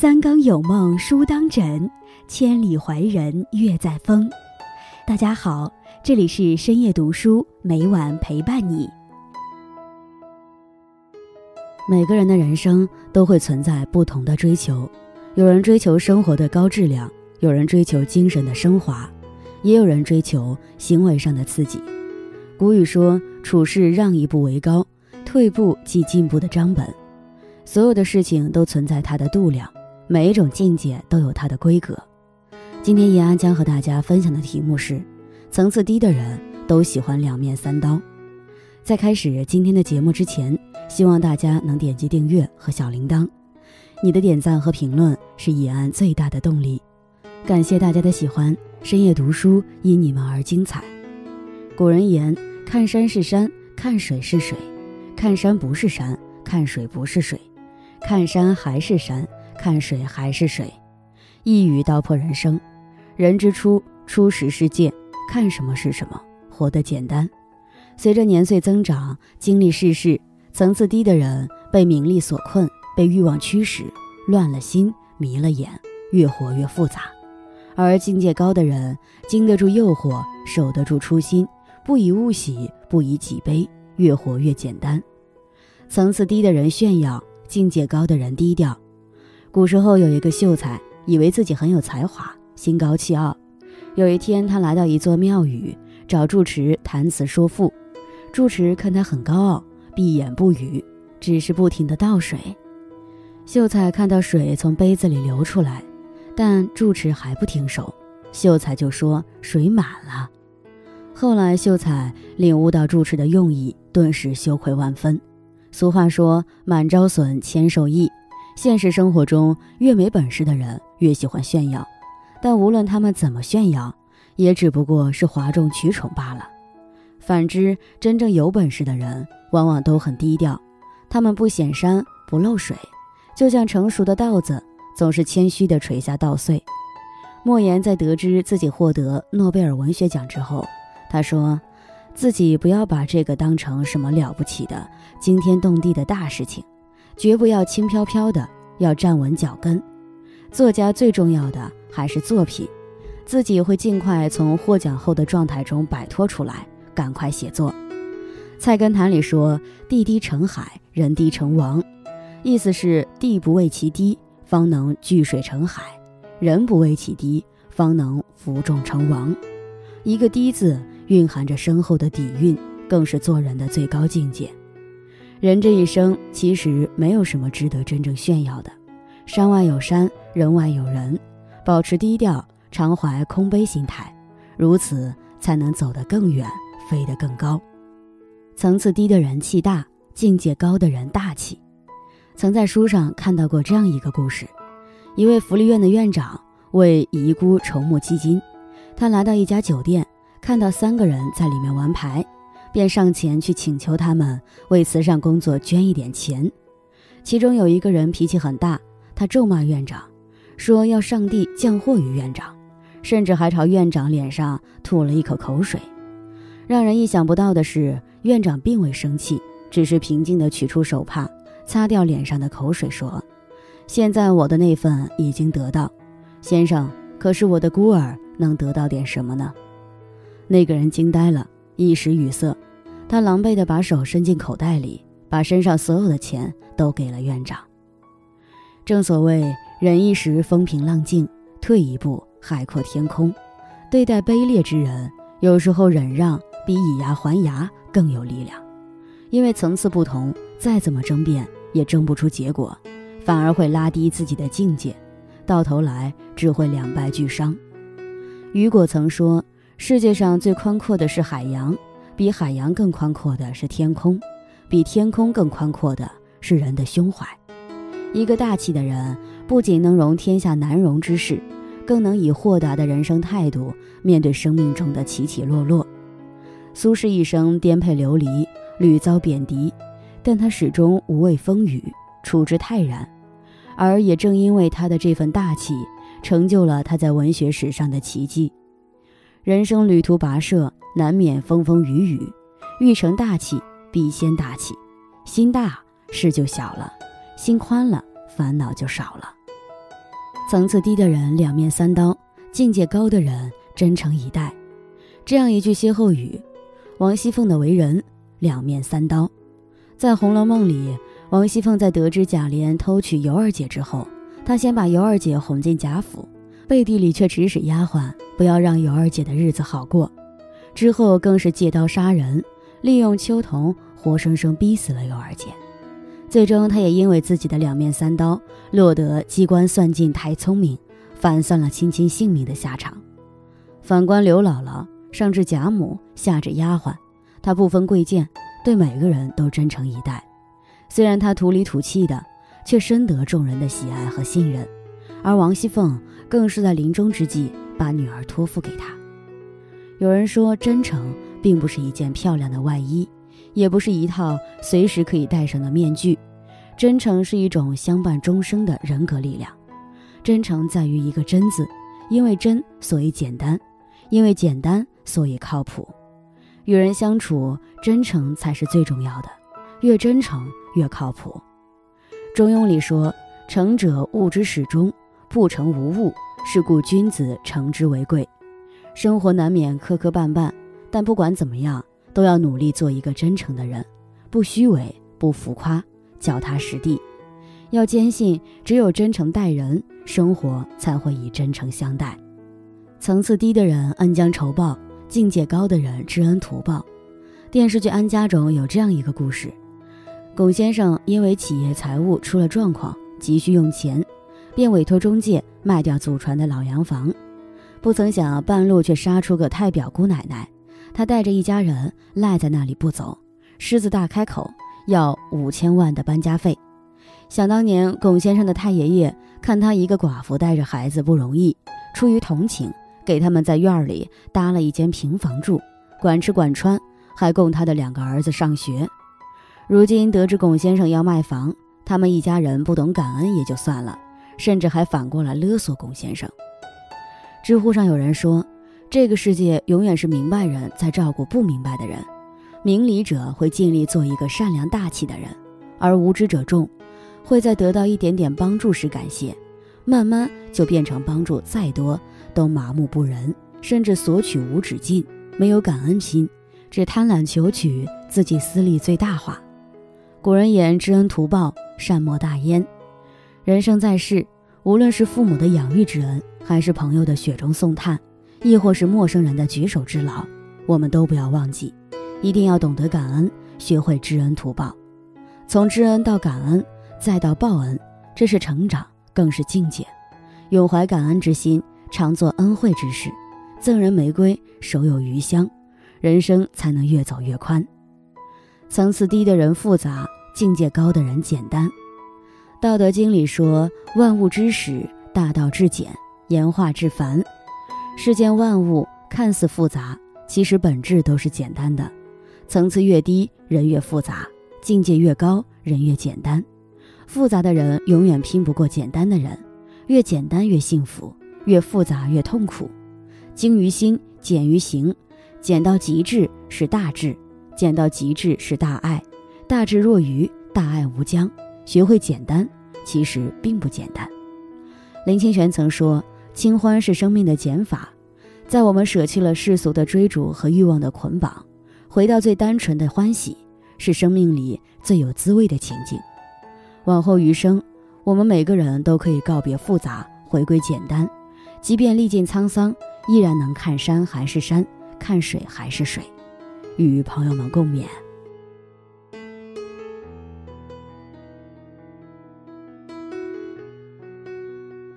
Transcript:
三更有梦书当枕，千里怀人月在风。大家好，这里是深夜读书，每晚陪伴你。每个人的人生都会存在不同的追求，有人追求生活的高质量，有人追求精神的升华，也有人追求行为上的刺激。古语说：“处事让一步为高，退步即进步的章本。”所有的事情都存在它的度量。每一种境界都有它的规格。今天叶安将和大家分享的题目是：层次低的人都喜欢两面三刀。在开始今天的节目之前，希望大家能点击订阅和小铃铛。你的点赞和评论是延安最大的动力。感谢大家的喜欢，深夜读书因你们而精彩。古人言：看山是山，看水是水；看山不是山，看水不是水；看山还是山。看水还是水，一语道破人生。人之初，初始世界，看什么是什么，活得简单。随着年岁增长，经历世事，层次低的人被名利所困，被欲望驱使，乱了心，迷了眼，越活越复杂；而境界高的人，经得住诱惑，守得住初心，不以物喜，不以己悲，越活越简单。层次低的人炫耀，境界高的人低调。古时候有一个秀才，以为自己很有才华，心高气傲。有一天，他来到一座庙宇，找住持谈词说赋。住持看他很高傲，闭眼不语，只是不停地倒水。秀才看到水从杯子里流出来，但住持还不停手，秀才就说水满了。后来，秀才领悟到住持的用意，顿时羞愧万分。俗话说：“满招损，谦受益。”现实生活中，越没本事的人越喜欢炫耀，但无论他们怎么炫耀，也只不过是哗众取宠罢了。反之，真正有本事的人往往都很低调，他们不显山不漏水，就像成熟的稻子，总是谦虚地垂下稻穗。莫言在得知自己获得诺贝尔文学奖之后，他说：“自己不要把这个当成什么了不起的惊天动地的大事情。”绝不要轻飘飘的，要站稳脚跟。作家最重要的还是作品，自己会尽快从获奖后的状态中摆脱出来，赶快写作。菜根谭里说：“地低成海，人低成王。”意思是地不为其低，方能聚水成海；人不为其低，方能服众成王。一个“低”字蕴含着深厚的底蕴，更是做人的最高境界。人这一生其实没有什么值得真正炫耀的，山外有山，人外有人，保持低调，常怀空杯心态，如此才能走得更远，飞得更高。层次低的人气大，境界高的人大气。曾在书上看到过这样一个故事：一位福利院的院长为遗孤筹募基金，他来到一家酒店，看到三个人在里面玩牌。便上前去请求他们为慈善工作捐一点钱。其中有一个人脾气很大，他咒骂院长，说要上帝降祸于院长，甚至还朝院长脸上吐了一口口水。让人意想不到的是，院长并未生气，只是平静地取出手帕，擦掉脸上的口水，说：“现在我的那份已经得到，先生，可是我的孤儿能得到点什么呢？”那个人惊呆了。一时语塞，他狼狈地把手伸进口袋里，把身上所有的钱都给了院长。正所谓忍一时风平浪静，退一步海阔天空。对待卑劣之人，有时候忍让比以牙还牙更有力量，因为层次不同，再怎么争辩也争不出结果，反而会拉低自己的境界，到头来只会两败俱伤。雨果曾说。世界上最宽阔的是海洋，比海洋更宽阔的是天空，比天空更宽阔的是人的胸怀。一个大气的人，不仅能容天下难容之事，更能以豁达的人生态度面对生命中的起起落落。苏轼一生颠沛流离，屡遭贬谪，但他始终无畏风雨，处之泰然。而也正因为他的这份大气，成就了他在文学史上的奇迹。人生旅途跋涉，难免风风雨雨。欲成大器，必先大气。心大，事就小了；心宽了，烦恼就少了。层次低的人两面三刀，境界高的人真诚以待。这样一句歇后语，王熙凤的为人两面三刀。在《红楼梦》里，王熙凤在得知贾琏偷娶尤二姐之后，她先把尤二姐哄进贾府，背地里却指使丫鬟不要让尤二姐的日子好过。之后更是借刀杀人，利用秋桐活生生逼死了尤二姐。最终，她也因为自己的两面三刀，落得机关算尽太聪明，反算了亲亲性命的下场。反观刘姥姥，上至贾母，下至丫鬟，她不分贵贱。对每个人都真诚以待，虽然她土里土气的，却深得众人的喜爱和信任。而王熙凤更是在临终之际把女儿托付给他。有人说，真诚并不是一件漂亮的外衣，也不是一套随时可以戴上的面具，真诚是一种相伴终生的人格力量。真诚在于一个“真”字，因为真，所以简单；因为简单，所以靠谱。与人相处，真诚才是最重要的，越真诚越靠谱。中庸里说：“诚者物之始终，不诚无物。是故君子诚之为贵。”生活难免磕磕绊绊，但不管怎么样，都要努力做一个真诚的人，不虚伪，不浮夸，脚踏实地。要坚信，只有真诚待人，生活才会以真诚相待。层次低的人恩将仇报。境界高的人知恩图报。电视剧《安家》中有这样一个故事：龚先生因为企业财务出了状况，急需用钱，便委托中介卖掉祖传的老洋房。不曾想半路却杀出个太表姑奶奶，她带着一家人赖在那里不走，狮子大开口要五千万的搬家费。想当年，龚先生的太爷爷看他一个寡妇带着孩子不容易，出于同情。给他们在院里搭了一间平房住，管吃管穿，还供他的两个儿子上学。如今得知龚先生要卖房，他们一家人不懂感恩也就算了，甚至还反过来勒索龚先生。知乎上有人说：“这个世界永远是明白人在照顾不明白的人，明理者会尽力做一个善良大气的人，而无知者众会在得到一点点帮助时感谢，慢慢就变成帮助再多。”都麻木不仁，甚至索取无止境，没有感恩心，只贪婪求取，自己私利最大化。古人言：“知恩图报，善莫大焉。”人生在世，无论是父母的养育之恩，还是朋友的雪中送炭，亦或是陌生人的举手之劳，我们都不要忘记，一定要懂得感恩，学会知恩图报。从知恩到感恩，再到报恩，这是成长，更是境界。永怀感恩之心。常做恩惠之事，赠人玫瑰，手有余香，人生才能越走越宽。层次低的人复杂，境界高的人简单。道德经里说：“万物之始，大道至简，言化至繁。”世间万物看似复杂，其实本质都是简单的。层次越低，人越复杂；境界越高，人越简单。复杂的人永远拼不过简单的人，越简单越幸福。越复杂越痛苦，精于心，简于行，简到极致是大智，简到极致是大爱，大智若愚，大爱无疆。学会简单，其实并不简单。林清玄曾说：“清欢是生命的减法，在我们舍弃了世俗的追逐和欲望的捆绑，回到最单纯的欢喜，是生命里最有滋味的情景。往后余生，我们每个人都可以告别复杂，回归简单。”即便历尽沧桑，依然能看山还是山，看水还是水，与朋友们共勉。